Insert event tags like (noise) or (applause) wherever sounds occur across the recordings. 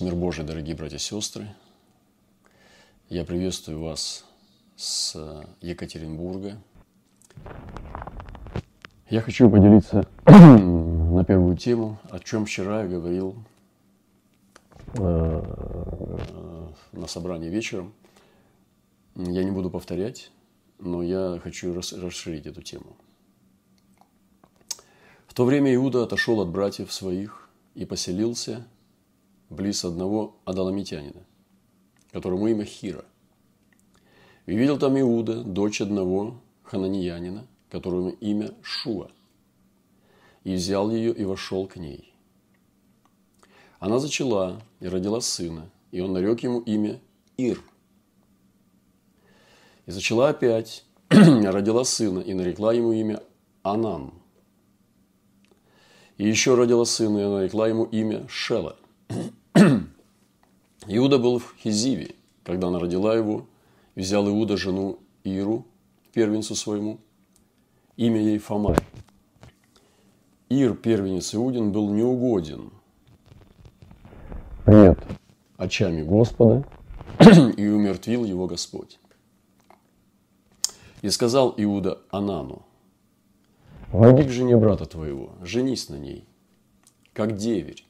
Мир Божий, дорогие братья и сестры! Я приветствую вас с Екатеринбурга. Я хочу поделиться (clears throat) на первую тему, о чем вчера я говорил э, на собрании вечером. Я не буду повторять, но я хочу расширить эту тему. В то время Иуда отошел от братьев своих и поселился – близ одного адаламитянина, которому имя Хира. И видел там Иуда, дочь одного хананьянина, которому имя Шуа, и взял ее и вошел к ней. Она зачала и родила сына, и он нарек ему имя Ир. И зачала опять, (clears throat) родила сына, и нарекла ему имя Анан. И еще родила сына, и нарекла ему имя Шела (clears throat) – (clears throat) Иуда был в Хизиве, когда она родила его, взял Иуда жену Иру, первенцу своему, имя ей Фомай. Ир, первенец Иудин, был неугоден пред очами Господа, (clears throat) и умертвил его Господь. И сказал Иуда Анану, «Войди к жене брата твоего, женись на ней, как деверь,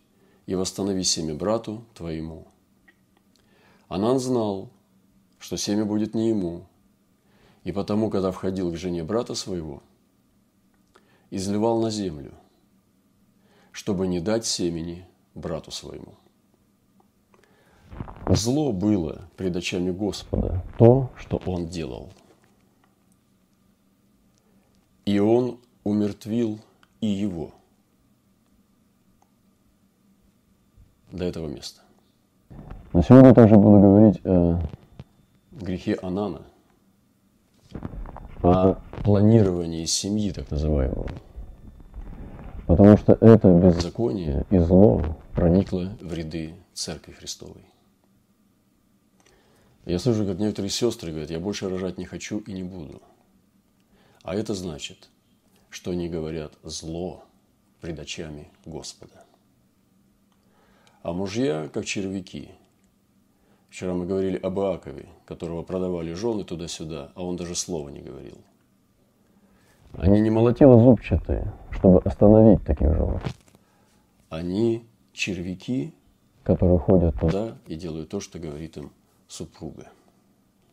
и восстанови семя брату твоему. Анан знал, что семя будет не ему, и потому, когда входил к жене брата своего, изливал на землю, чтобы не дать семени брату своему. Зло было пред очами Господа то, что он делал. И он умертвил и его – до этого места. Но сегодня также буду говорить о грехе Анана, о планировании семьи, так называемого. Потому что это беззаконие и зло проникло в ряды Церкви Христовой. Я слышу, как некоторые сестры говорят, я больше рожать не хочу и не буду. А это значит, что они говорят зло пред очами Господа а мужья как червяки. Вчера мы говорили об Иакове, которого продавали жены туда-сюда, а он даже слова не говорил. Они не молотило зубчатые, чтобы остановить таких жен. Они червяки, которые ходят туда и делают то, что говорит им супруга.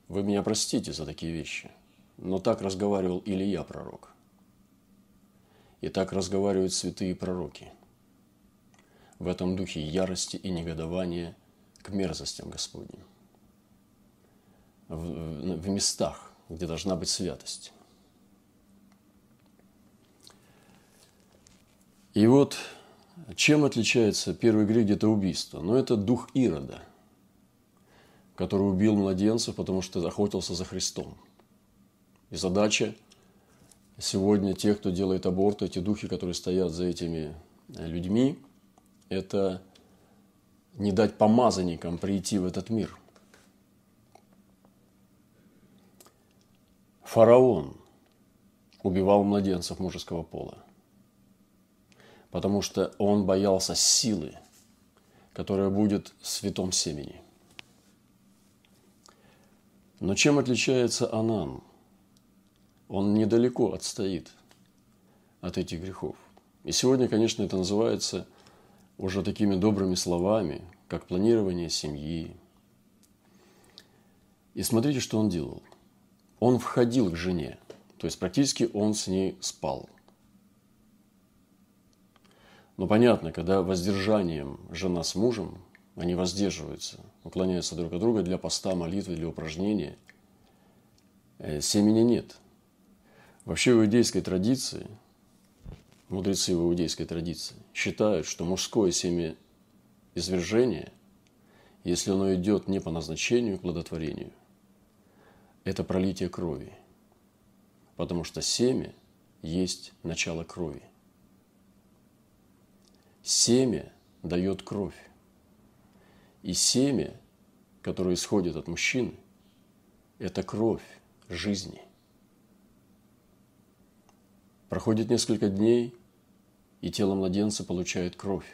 Вы меня простите за такие вещи, но так разговаривал Илья пророк. И так разговаривают святые пророки – в этом духе ярости и негодования к мерзостям Господним. В, в местах, где должна быть святость. И вот чем отличается первый грех где-то убийство? Ну, это дух Ирода, который убил младенцев, потому что охотился за Христом. И задача сегодня тех, кто делает аборты, эти духи, которые стоят за этими людьми – это не дать помазанникам прийти в этот мир. Фараон убивал младенцев мужеского пола, потому что он боялся силы, которая будет в святом семени. Но чем отличается Анан? Он недалеко отстоит от этих грехов. И сегодня, конечно, это называется уже такими добрыми словами, как планирование семьи. И смотрите, что он делал. Он входил к жене, то есть практически он с ней спал. Но понятно, когда воздержанием жена с мужем, они воздерживаются, уклоняются друг от друга для поста, молитвы, для упражнения, э, семени нет. Вообще в иудейской традиции – мудрецы в иудейской традиции считают, что мужское семя извержения, если оно идет не по назначению плодотворению, это пролитие крови. Потому что семя есть начало крови. Семя дает кровь. И семя, которое исходит от мужчины, это кровь жизни. Проходит несколько дней, и тело младенца получает кровь.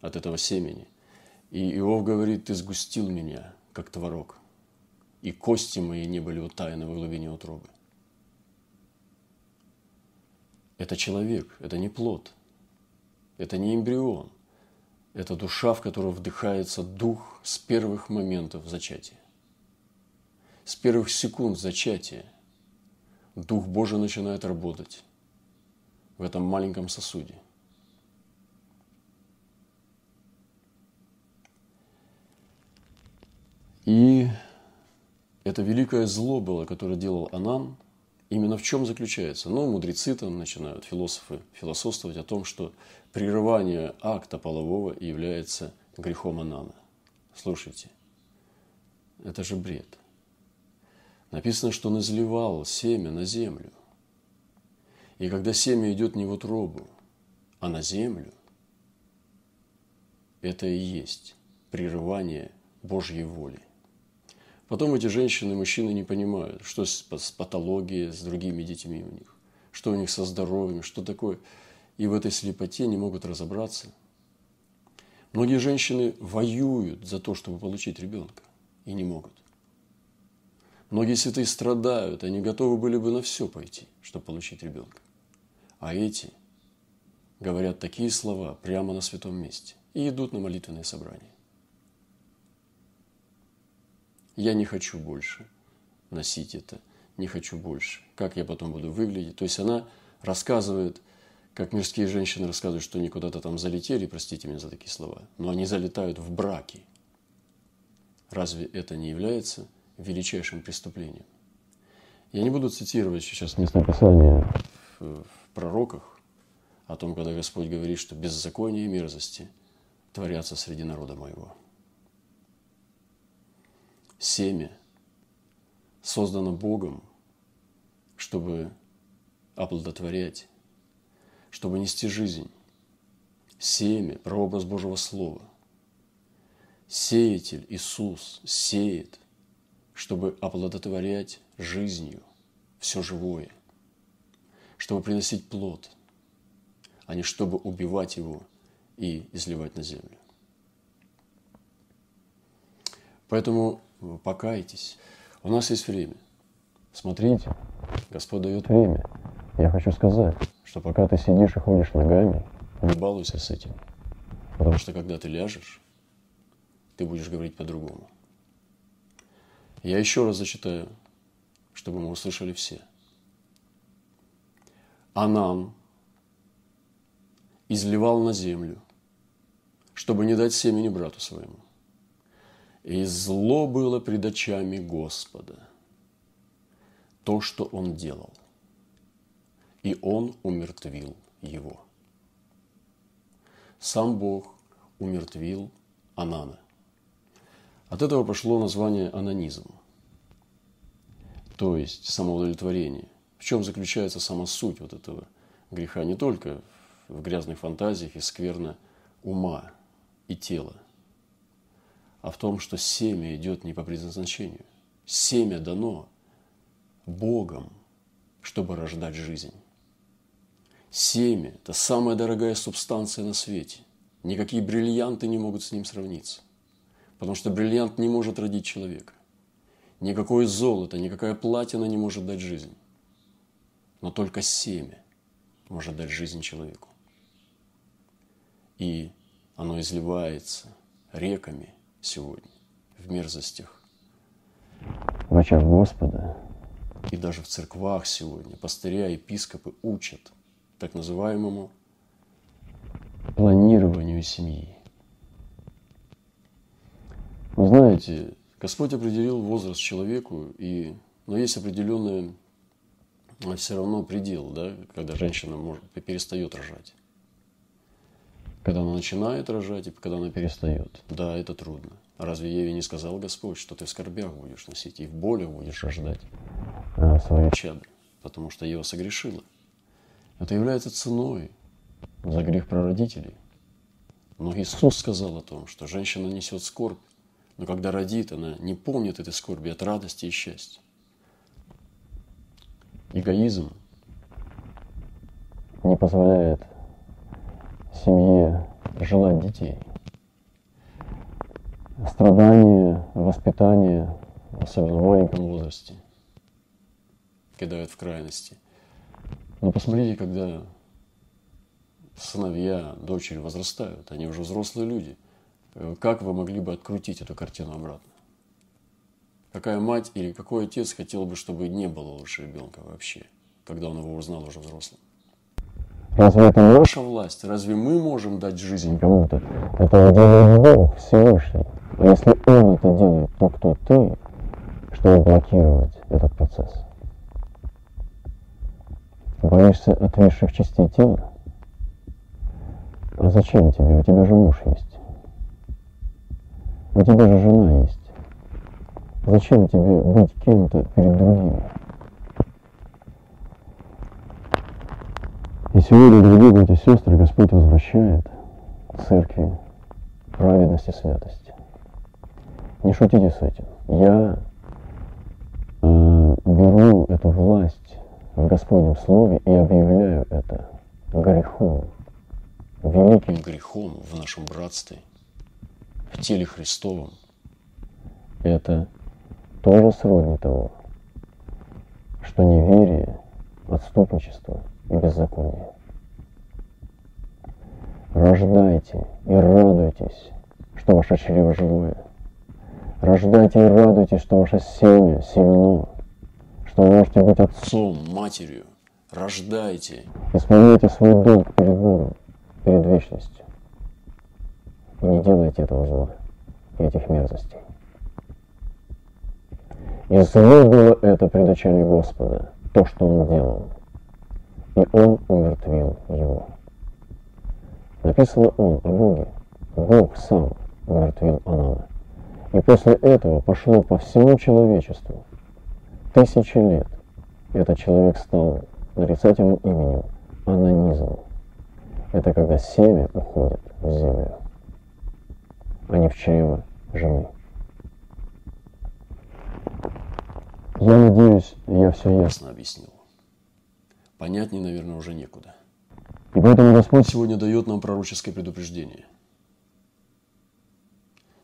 от этого семени. И Иов говорит, ты сгустил меня, как творог, и кости мои не были утаяны в глубине утробы. Это человек, это не плод, это не эмбрион, это душа, в которую вдыхается дух с первых моментов зачатия. С первых секунд зачатия Дух Божий начинает работать в этом маленьком сосуде. И это великое зло было, которое делал Анан, именно в чем заключается? Ну, мудрецы там начинают, философы, философствовать о том, что прерывание акта полового является грехом Анана. Слушайте, это же бред. Написано, что он изливал семя на землю. И когда семя идет не в утробу, а на землю, это и есть прерывание Божьей воли. Потом эти женщины и мужчины не понимают, что с патологией, с другими детьми у них, что у них со здоровьем, что такое. И в этой слепоте не могут разобраться. Многие женщины воюют за то, чтобы получить ребенка, и не могут. Многие святые страдают, они готовы были бы на все пойти, чтобы получить ребенка. А эти говорят такие слова прямо на святом месте и идут на молитвенное собрание. Я не хочу больше носить это, не хочу больше. Как я потом буду выглядеть? То есть она рассказывает, как мирские женщины рассказывают, что они куда-то там залетели, простите меня за такие слова, но они залетают в браки. Разве это не является величайшим преступлением? Я не буду цитировать сейчас местописание в, в пророках о том, когда Господь говорит, что беззаконие и мерзости творятся среди народа моего – семя создано Богом, чтобы оплодотворять, чтобы нести жизнь. Семя – прообраз Божьего Слова. Сеятель Иисус сеет, чтобы оплодотворять жизнью все живое, чтобы приносить плод, а не чтобы убивать его и изливать на землю. Поэтому покайтесь. У нас есть время. Смотрите, Господь дает время. Я хочу сказать, что пока ты сидишь и ходишь ногами, не балуйся с этим. Потому что когда ты ляжешь, ты будешь говорить по-другому. Я еще раз зачитаю, чтобы мы услышали все. Анан изливал на землю, чтобы не дать семени брату своему – и зло было пред очами Господа, то, что он делал. И он умертвил его. Сам Бог умертвил Анана. От этого пошло название анонизм, то есть самоудовлетворение. В чем заключается сама суть вот этого греха? Не только в грязных фантазиях и скверно ума и тела – а в том, что семя идет не по предназначению. Семя дано Богом, чтобы рождать жизнь. Семя – это самая дорогая субстанция на свете. Никакие бриллианты не могут с ним сравниться. Потому что бриллиант не может родить человека. Никакое золото, никакая платина не может дать жизнь. Но только семя может дать жизнь человеку. И оно изливается реками – сегодня в мерзостях. В очах Господа. И даже в церквах сегодня пастыря, епископы учат так называемому планированию семьи. Вы знаете, Господь определил возраст человеку, и, но есть определенный все равно предел, да, когда женщина может, перестает рожать. Когда она начинает рожать и когда она перестает. Да, это трудно. Разве Еве не сказал Господь, что ты в скорбях будешь носить и в болях будешь рождать а, свое чадо, потому что Ева согрешила. Это является ценой за грех прародителей. Но Иисус сказал о том, что женщина несет скорбь, но когда родит, она не помнит этой скорби от радости и счастья. Эгоизм не позволяет семье желать детей – страдания, воспитание, особенно в маленьком возрасте, кидают в крайности. Но посмотрите, когда сыновья, дочери возрастают, они уже взрослые люди. Как вы могли бы открутить эту картину обратно? Какая мать или какой отец хотел бы, чтобы не было лучше ребенка вообще, когда он его узнал уже взрослым? Разве это наша власть? Разве мы можем дать жизнь кому-то? Это делает Бог Всевышний. А если Он это делает, то кто ты, чтобы блокировать этот процесс? Боишься отвисших частей тела? А зачем тебе? У тебя же муж есть. У тебя же жена есть. Зачем тебе быть кем-то перед другими? И сегодня, дорогие братья и сестры, Господь возвращает церкви праведность и святость. Не шутите с этим. Я э, беру эту власть в Господнем Слове и объявляю это грехом, великим грехом в нашем братстве, в теле Христовом. Это тоже сродни того, что неверие, отступничество и беззаконие. Рождайте и радуйтесь, что ваше чрево живое. Рождайте и радуйтесь, что ваше семя сильно, что вы можете быть отцом, матерью. Рождайте. Исполняйте свой долг перед Богом, перед вечностью. И не делайте этого зла и этих мерзостей. И зло было это пред очами Господа, то, что он делал. И он умертвил его. Написано он о Боге. Бог сам умертвил Анана. И после этого пошло по всему человечеству. Тысячи лет этот человек стал нарицательным именем анонизм. Это когда семя уходит в землю, а не в чрево жены. Я надеюсь, я все ясно объяснил. Понятнее, наверное, уже некуда. И поэтому Господь сегодня дает нам пророческое предупреждение.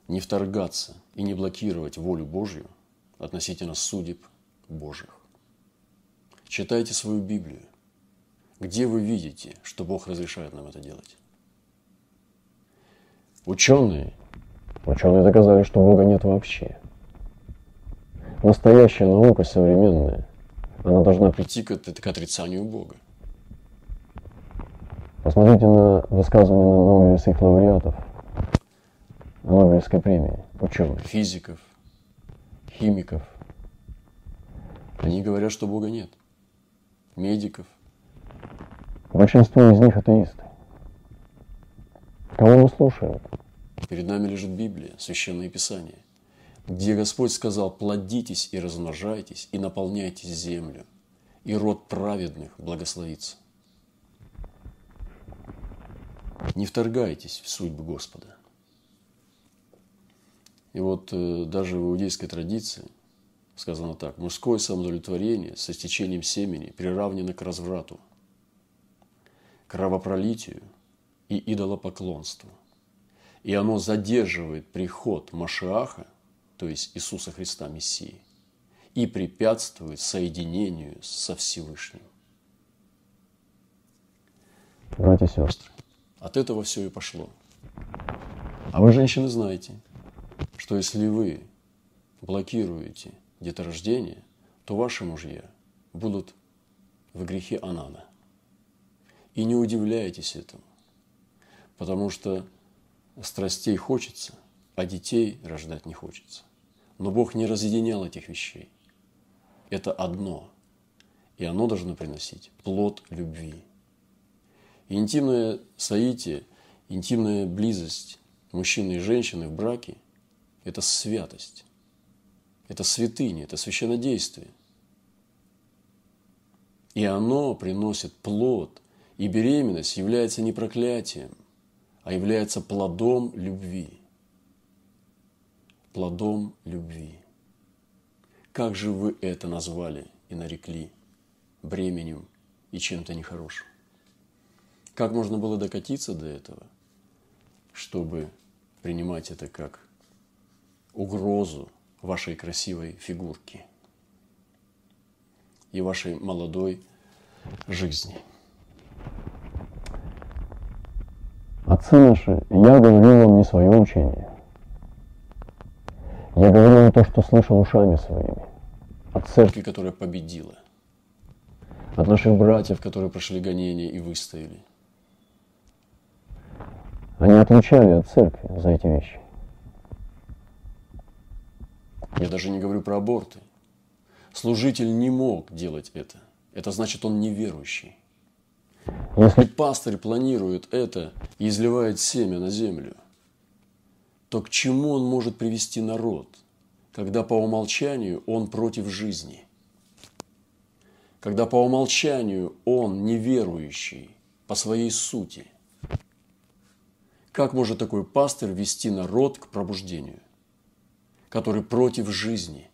Не вторгаться и не блокировать волю Божью относительно судеб Божьих. Читайте свою Библию. Где вы видите, что Бог разрешает нам это делать? Ученые, ученые доказали, что Бога нет вообще настоящая наука современная, она должна прийти к, к отрицанию Бога. Посмотрите на высказывания Нобелевских лауреатов, Нобелевской премии, ученых. Физиков, химиков. Они говорят, что Бога нет. Медиков. Большинство из них атеисты. Кого мы слушаем? Перед нами лежит Библия, Священное Писание где Господь сказал, плодитесь и размножайтесь, и наполняйте землю, и род праведных благословится. Не вторгайтесь в судьбы Господа. И вот э, даже в иудейской традиции сказано так, мужское самоудовлетворение со стечением семени приравнено к разврату, кровопролитию и идолопоклонству. И оно задерживает приход Машиаха – то есть Иисуса Христа Мессии, и препятствует соединению со Всевышним. Братья и сестры. От этого все и пошло. А вы, женщины, знаете, что если вы блокируете деторождение, то ваши мужья будут в грехе Анана. И не удивляйтесь этому, потому что страстей хочется, а детей рождать не хочется. Но Бог не разъединял этих вещей. Это одно. И оно должно приносить плод любви. И интимное соитие, интимная близость мужчины и женщины в браке – это святость. Это святыня, это священнодействие. И оно приносит плод, и беременность является не проклятием, а является плодом любви плодом любви. Как же вы это назвали и нарекли бременем и чем-то нехорошим? Как можно было докатиться до этого, чтобы принимать это как угрозу вашей красивой фигурки и вашей молодой жизни. Отцы наши, я говорю вам не свое учение. Я говорю вам то, что слышал ушами своими. От церкви, которая победила. От наших братьев, которые прошли гонения и выстояли. Они отличали от церкви за эти вещи. Я даже не говорю про аборты. Служитель не мог делать это. Это значит, он неверующий. Если пастырь планирует это и изливает семя на землю, то к чему он может привести народ, когда по умолчанию он против жизни? Когда по умолчанию он неверующий по своей сути? Как может такой пастырь вести народ к пробуждению, который против жизни?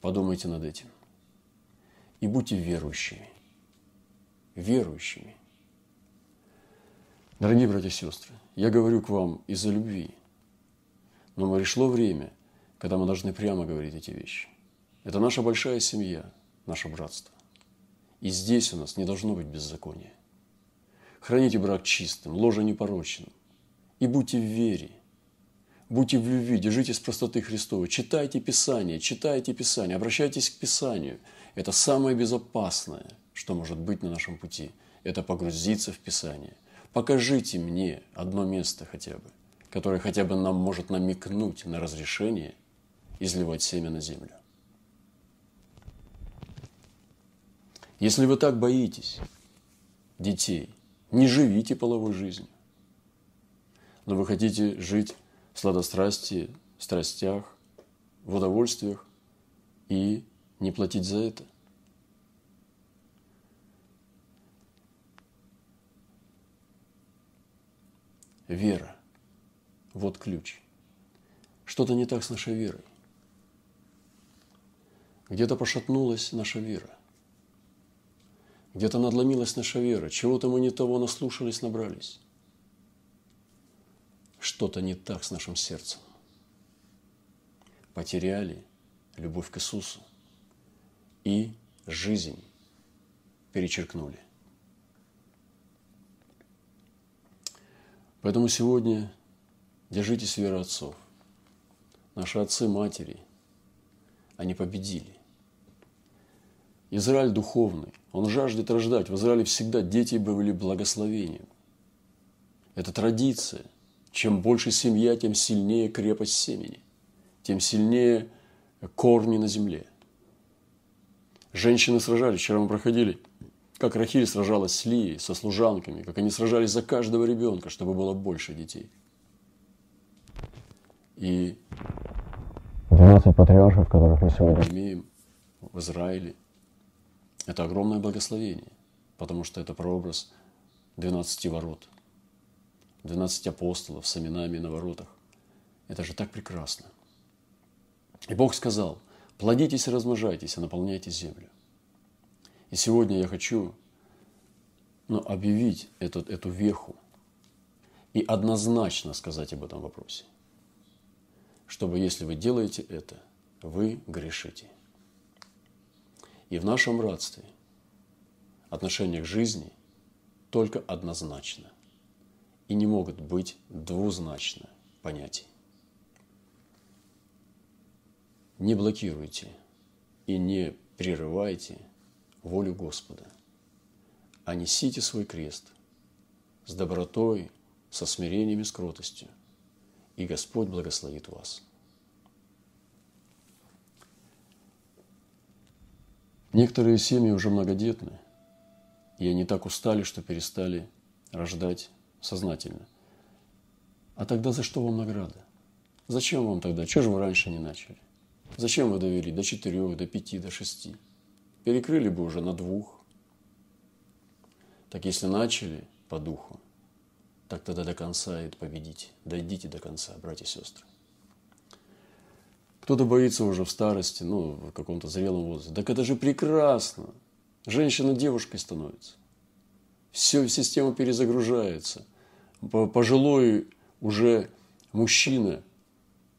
Подумайте над этим и будьте верующими. Верующими. Дорогие братья и сестры, я говорю к вам из-за любви. Но пришло время, когда мы должны прямо говорить эти вещи. Это наша большая семья, наше братство. И здесь у нас не должно быть беззакония. Храните брак чистым, ложа непорочным. И будьте в вере, будьте в любви, держитесь простоты Христовой. Читайте Писание, читайте Писание, обращайтесь к Писанию – это самое безопасное, что может быть на нашем пути. Это погрузиться в Писание. Покажите мне одно место хотя бы, которое хотя бы нам может намекнуть на разрешение изливать семя на землю. Если вы так боитесь детей, не живите половой жизнью. Но вы хотите жить в сладострастии, страстях, в удовольствиях и не платить за это. Вера. Вот ключ. Что-то не так с нашей верой. Где-то пошатнулась наша вера. Где-то надломилась наша вера. Чего-то мы не того наслушались, набрались. Что-то не так с нашим сердцем. Потеряли любовь к Иисусу и жизнь перечеркнули. Поэтому сегодня держитесь веры отцов. Наши отцы, матери, они победили. Израиль духовный, он жаждет рождать. В Израиле всегда дети были благословением. Это традиция. Чем больше семья, тем сильнее крепость семени, тем сильнее корни на земле – Женщины сражались, вчера мы проходили, как Рахиль сражалась с Лией, со служанками, как они сражались за каждого ребенка, чтобы было больше детей. И 12 патриархов, которых мы сегодня имеем в Израиле, это огромное благословение, потому что это прообраз 12 ворот, 12 апостолов с именами на воротах. Это же так прекрасно. И Бог сказал – Плодитесь и размножайтесь, и наполняйте землю. И сегодня я хочу ну, объявить этот, эту веху и однозначно сказать об этом вопросе. Чтобы если вы делаете это, вы грешите. И в нашем братстве отношение к жизни только однозначно и не могут быть двузначно понятий не блокируйте и не прерывайте волю Господа, а несите свой крест с добротой, со смирением и с и Господь благословит вас. Некоторые семьи уже многодетны, и они так устали, что перестали рождать сознательно. А тогда за что вам награда? Зачем вам тогда? Чего же вы раньше не начали? Зачем вы довели до четырех, до пяти, до шести? Перекрыли бы уже на двух. Так если начали по духу, так тогда до конца и победите. Дойдите до конца, братья и сестры. Кто-то боится уже в старости, ну, в каком-то зрелом возрасте. Так это же прекрасно. Женщина девушкой становится. Все, система перезагружается. Пожилой уже Мужчина,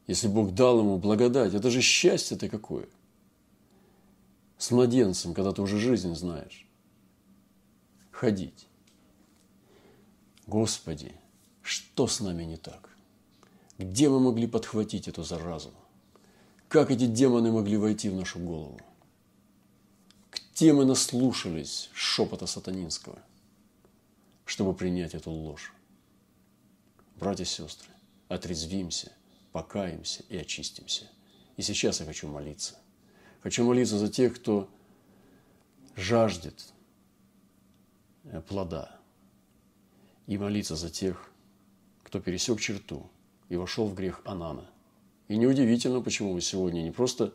если Бог дал ему благодать, это же счастье-то какое. С младенцем, когда ты уже жизнь знаешь. Ходить. Господи, что с нами не так? Где мы могли подхватить эту заразу? Как эти демоны могли войти в нашу голову? Где мы наслушались шепота сатанинского, чтобы принять эту ложь? Братья и сестры, отрезвимся, покаемся и очистимся. И сейчас я хочу молиться. Хочу молиться за тех, кто жаждет э, плода. И молиться за тех, кто пересек черту и вошел в грех Анана. И неудивительно, почему вы сегодня не просто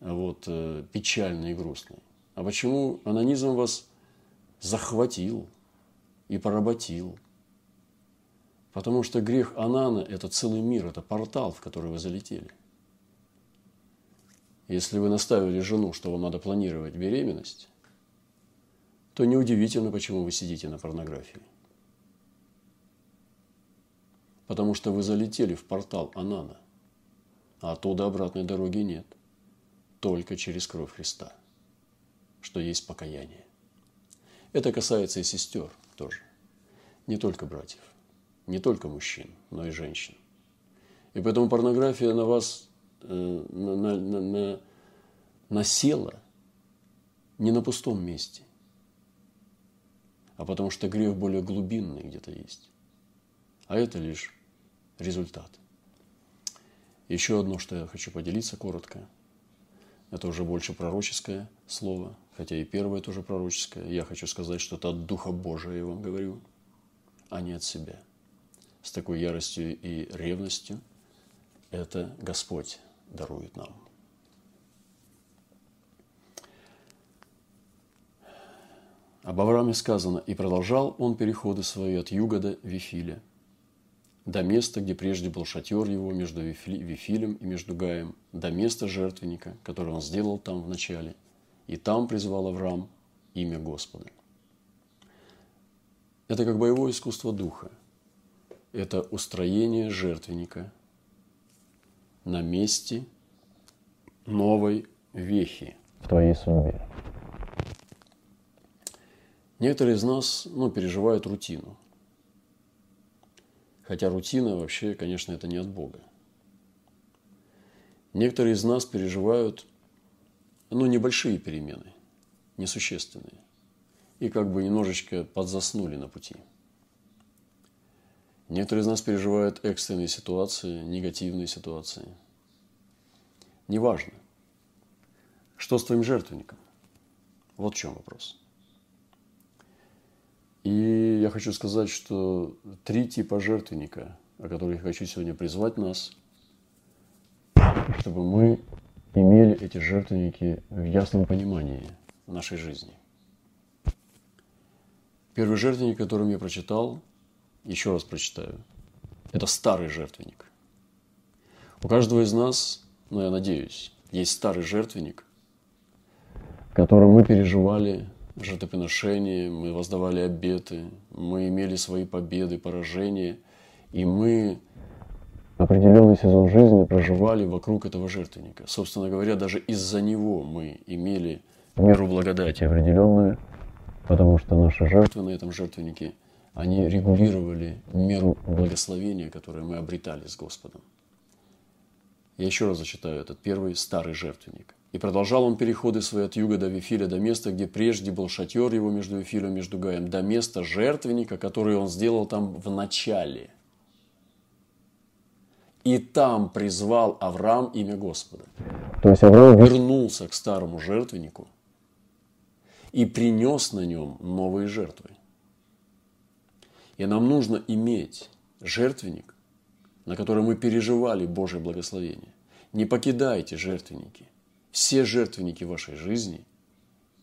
э, вот, э, печальный и грустный, а почему анонизм вас захватил и поработил. Потому что грех Анана – это целый мир, это портал, в который вы залетели. Если вы наставили жену, что вам надо планировать беременность, то неудивительно, почему вы сидите на порнографии. Потому что вы залетели в портал Анана, а оттуда обратной дороги нет, только через кровь Христа – что есть покаяние. Это касается и сестер тоже. Не только братьев, не только мужчин, но и женщин. И поэтому порнография на вас на, на, на, на, насела не на пустом месте, а потому что грех более глубинный где-то есть. А это лишь результат. Еще одно, что я хочу поделиться коротко – это уже больше пророческое слово, хотя и первое тоже пророческое. Я хочу сказать, что это от Духа Божия я вам говорю, а не от себя. С такой яростью и ревностью это Господь дарует нам. Об Аврааме сказано, «И продолжал он переходы свои от юга до Вифиля, до места, где прежде был шатер его между Вифилем и между Гаем, до места жертвенника, который он сделал там в начале, и там призвал Авраам имя Господа. Это как боевое искусство духа. Это устроение жертвенника на месте новой вехи в твоей судьбе. Некоторые из нас ну, переживают рутину – Хотя рутина вообще, конечно, это не от Бога. Некоторые из нас переживают, ну, небольшие перемены, несущественные. И как бы немножечко подзаснули на пути. Некоторые из нас переживают экстренные ситуации, негативные ситуации. Неважно. Что с твоим жертвенником? Вот в чем вопрос. И я хочу сказать, что три типа жертвенника, о которых я хочу сегодня призвать нас, чтобы мы имели эти жертвенники в ясном понимании нашей жизни. Первый жертвенник, которым я прочитал, еще раз прочитаю, это старый жертвенник. У каждого из нас, ну я надеюсь, есть старый жертвенник, которым мы переживали жертвоприношения, мы воздавали обеты, мы имели свои победы, поражения, и мы определенный сезон жизни проживали вокруг этого жертвенника. Собственно говоря, даже из-за него мы имели меру благодати определенную, потому что наши жертвы на этом жертвеннике, они регулировали меру благословения, которое мы обретали с Господом. Я еще раз зачитаю этот первый старый жертвенник. И продолжал он переходы свои от юга до Вифиля, до места, где прежде был шатер его между Вифилем и между Гаем, до места жертвенника, который он сделал там в начале. И там призвал Авраам имя Господа. То есть Авраам вернулся к старому жертвеннику и принес на нем новые жертвы. И нам нужно иметь жертвенник, на котором мы переживали Божье благословение. Не покидайте жертвенники – все жертвенники вашей жизни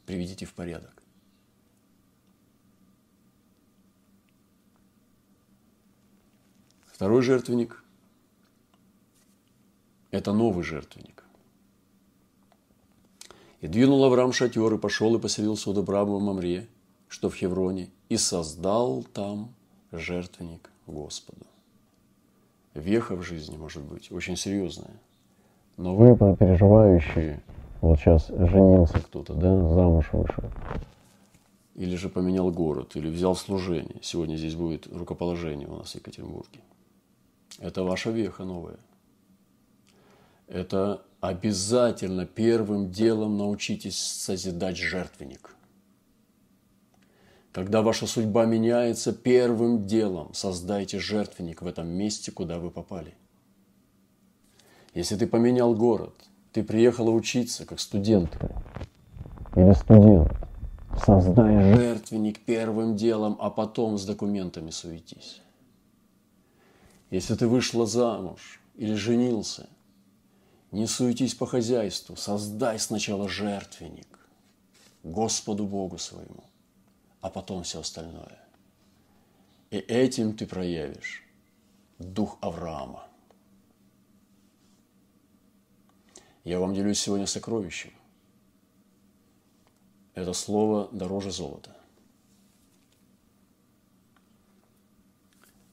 приведите в порядок. Второй жертвенник – это новый жертвенник. И двинул Авраам шатер, и пошел и поселился у Добрама в Мамре, что в Хевроне, и создал там жертвенник Господу. веха в жизни может быть очень серьезная. Но вы переживающие, вот сейчас женился кто-то, да, замуж вышел. Или же поменял город, или взял служение. Сегодня здесь будет рукоположение у нас в Екатеринбурге. Это ваша веха новая. Это обязательно первым делом научитесь созидать жертвенник. Когда ваша судьба меняется, первым делом. Создайте жертвенник в этом месте, куда вы попали. Если ты поменял город, ты приехала учиться как студентка или студент, создай жертвенник первым делом, а потом с документами суетись. Если ты вышла замуж или женился, не суетись по хозяйству, создай сначала жертвенник Господу Богу своему, а потом все остальное. И этим ты проявишь дух Авраама. Я вам делюсь сегодня сокровищем. Это слово дороже золота.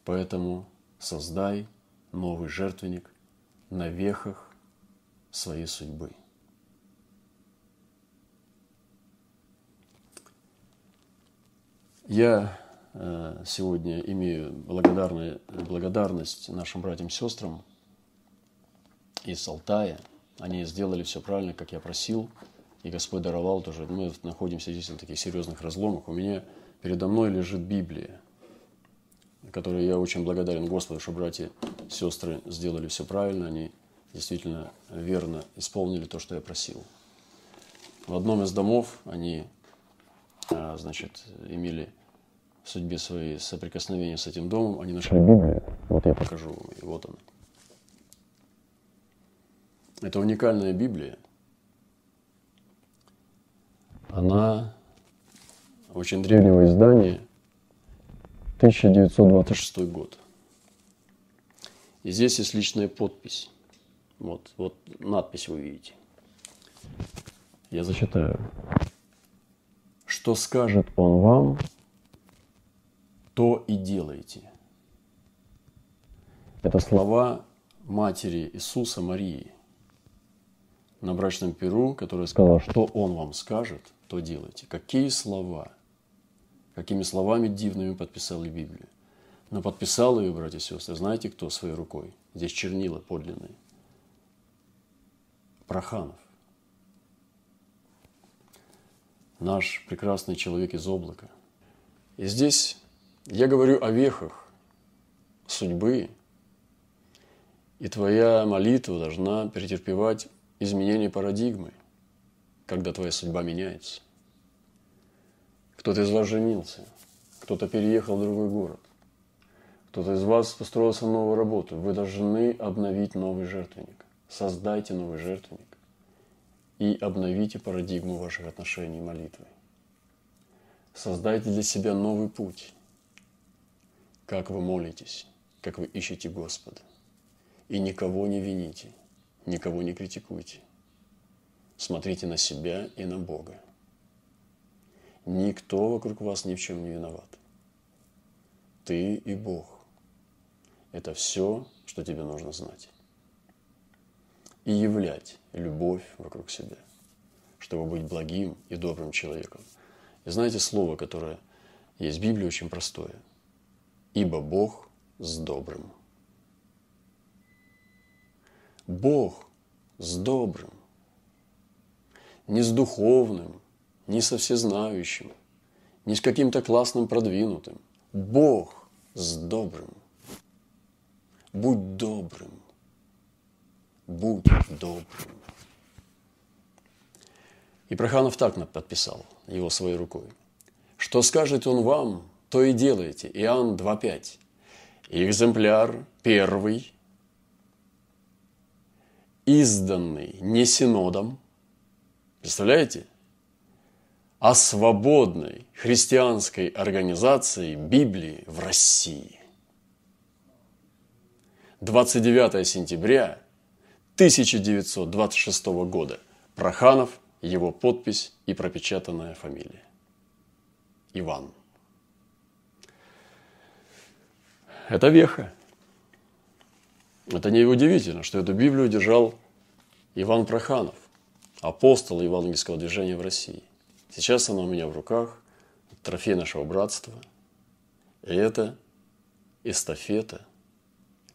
Поэтому создай новый жертвенник на вехах своей судьбы. Я э, сегодня имею благодарность нашим братьям и сестрам из Алтая. Они сделали все правильно, как я просил, и Господь даровал тоже. Мы находимся здесь на таких серьезных разломах. У меня передо мной лежит Библия – которой я очень благодарен Господу, что братья и сестры сделали все правильно, они действительно верно исполнили то, что я просил. В одном из домов они, а, значит, имели в судьбе своей соприкосновения с этим домом, они нашли Библию. Вот я покажу вам, и вот она. Это уникальная Библия. Она очень древнего издания – 1926 год. И здесь есть личная подпись. Вот, вот надпись вы видите. Я зачитаю. Что скажет он вам, то и делайте. Это слова матери Иисуса Марии на брачном перу, которая сказала, что он вам скажет, то делайте. Какие слова – какими словами дивными подписал Библию. Но подписал ее, братья и сестры, знаете кто своей рукой? Здесь чернила подлинные. Проханов. Наш прекрасный человек из облака. И здесь я говорю о вехах судьбы, и твоя молитва должна претерпевать изменение парадигмы, когда твоя судьба меняется. Кто-то из вас женился, кто-то переехал в другой город, кто-то из вас устроился на новую работу. Вы должны обновить новый жертвенник. Создайте новый жертвенник и обновите парадигму ваших отношений молитвой. Создайте для себя новый путь, как вы молитесь, как вы ищете Господа. И никого не вините, никого не критикуйте. Смотрите на себя и на Бога. Никто вокруг вас ни в чем не виноват. Ты и Бог. Это все, что тебе нужно знать. И являть любовь вокруг себя, чтобы быть благим и добрым человеком. И знаете слово, которое есть в Библии, очень простое. Ибо Бог с добрым. Бог с добрым. Не с духовным, не со всезнающим, не с каким-то классным продвинутым. Бог с добрым. Будь добрым. Будь добрым. И Проханов так подписал его своей рукой. Что скажет он вам, то и делайте. Иоанн 2.5. Экземпляр первый, изданный не синодом. Представляете? о свободной христианской организации Библии в России. 29 сентября 1926 года. Проханов, его подпись и пропечатанная фамилия. Иван. Это веха. Это не удивительно, что эту Библию держал Иван Проханов, апостол евангельского движения в России. Сейчас она у меня в руках, трофей нашего братства. И это эстафета,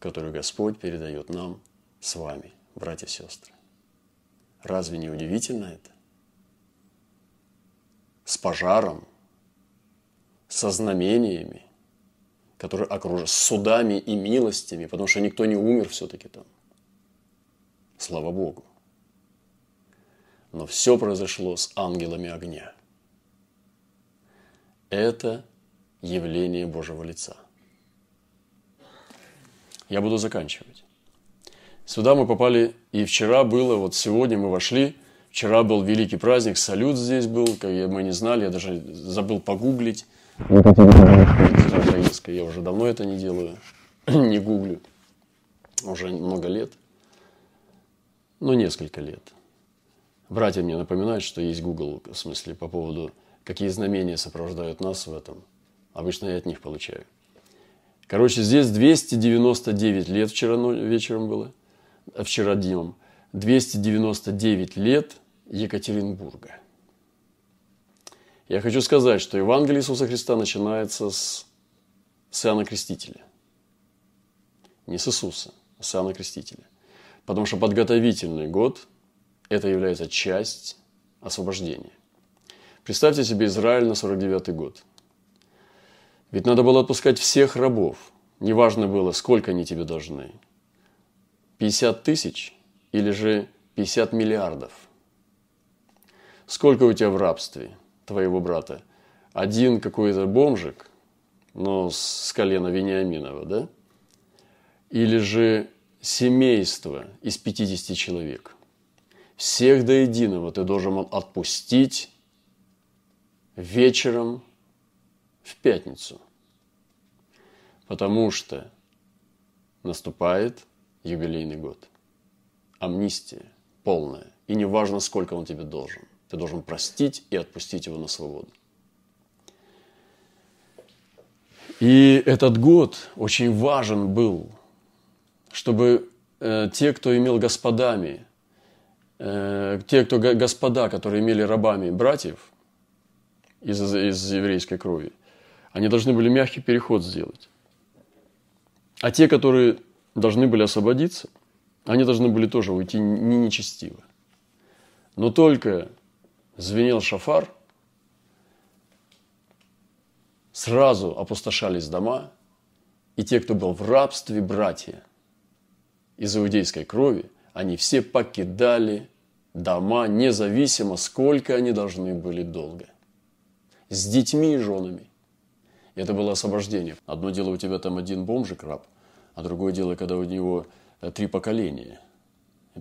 которую Господь передает нам с вами, братья и сестры. Разве не удивительно это? С пожаром, со знамениями, которые окружают, с судами и милостями, потому что никто не умер все-таки там. Слава Богу. Но все произошло с ангелами огня. Это явление Божьего лица. Я буду заканчивать. Сюда мы попали, и вчера было, вот сегодня мы вошли, вчера был великий праздник, салют здесь был, как мы не знали, я даже забыл погуглить. Украинская, я уже давно это не делаю, (clears throat) не гуглю, уже много лет, ну несколько лет. Братья мне напоминают, что есть Google, в смысле, по поводу, какие знамения сопровождают нас в этом. Обычно я от них получаю. Короче, здесь 299 лет вчера вечером было вчера днем, 299 лет Екатеринбурга. Я хочу сказать, что Евангелие Иисуса Христа начинается с, с Иоанна Крестителя. Не с Иисуса, а с Иоанна Крестителя. Потому что подготовительный год – это является часть освобождения. Представьте себе Израиль на 49-й год. Ведь надо было отпускать всех рабов. Неважно было, сколько они тебе должны. 50 тысяч или же 50 миллиардов? Сколько у тебя в рабстве твоего брата? Один какой-то бомжик, но с колена Вениаминова, да? Или же семейство из 50 человек? Всех до единого ты должен отпустить вечером в пятницу. Потому что наступает юбилейный год. Амнистия полная. И не важно, сколько он тебе должен. Ты должен простить и отпустить его на свободу. И этот год очень важен был, чтобы э, те, кто имел господами, э, те, кто господа, которые имели рабами братьев из, из еврейской крови, они должны были мягкий переход сделать. А те, которые должны были освободиться, они должны были тоже уйти не нечестиво. Но только звенел шафар, сразу опустошались дома, и те, кто был в рабстве, братья из иудейской крови, они все покидали дома, независимо, сколько они должны были долго. С детьми и женами. Это было освобождение. Одно дело, у тебя там один бомжик раб, а другое дело, когда у него э, три поколения,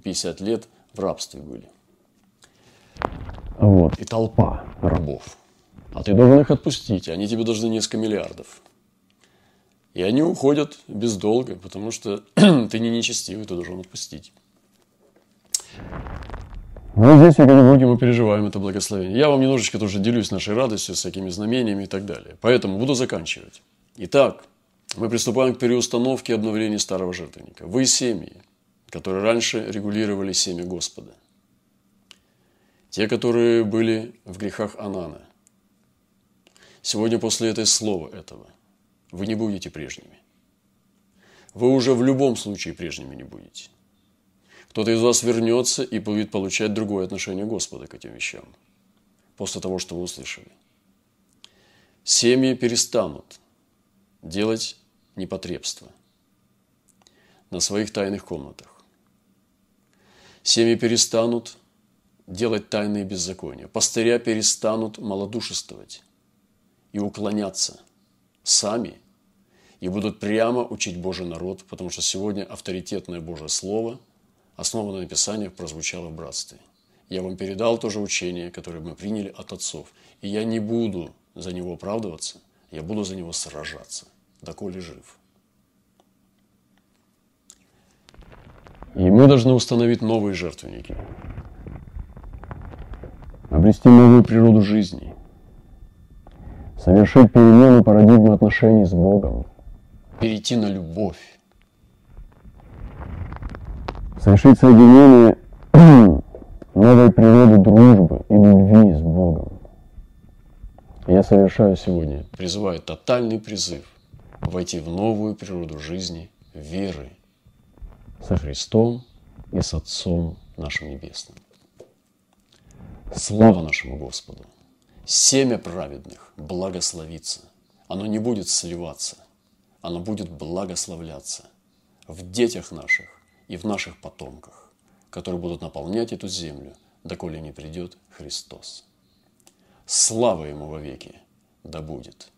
50 лет в рабстве были. Вот. И толпа рабов. А ты должен их отпустить, они тебе должны несколько миллиардов. И они уходят без долга, потому что (clears throat) ты не нечестивый, ты должен отпустить. Ну, здесь в Екатеринбурге мы переживаем это благословение. Я вам немножечко тоже делюсь нашей радостью, с всякими знамениями и так далее. Поэтому буду заканчивать. Итак, мы приступаем к переустановке и обновлению старого жертвенника. Вы семьи, которые раньше регулировали семя Господа. Те, которые были в грехах Анана. Сегодня после этой слова этого вы не будете прежними. Вы уже в любом случае прежними не будете. Кто-то из вас вернется и будет получать другое отношение Господа к этим вещам. После того, что вы услышали. Семьи перестанут делать непотребства на своих тайных комнатах. Семьи перестанут делать тайные беззакония. Пастыря перестанут малодушествовать и уклоняться сами и будут прямо учить Божий народ, потому что сегодня авторитетное Божье Слово, основанное на Писаниях, прозвучало в братстве. Я вам передал то же учение, которое мы приняли от отцов. И я не буду за него оправдываться, я буду за него сражаться доколе жив. И мы должны установить новые жертвенники, обрести новую природу жизни, совершить перемену парадигмы отношений с Богом, перейти на любовь, совершить соединение (clears throat) новой природы дружбы и любви с Богом. Я совершаю сегодня, призываю тотальный призыв войти в новую природу жизни, веры со Христом и с Отцом нашим Небесным. Слава нашему Господу! Семя праведных благословится. Оно не будет сливаться, оно будет благословляться в детях наших и в наших потомках, которые будут наполнять эту землю, доколе не придет Христос. Слава Ему вовеки, да будет.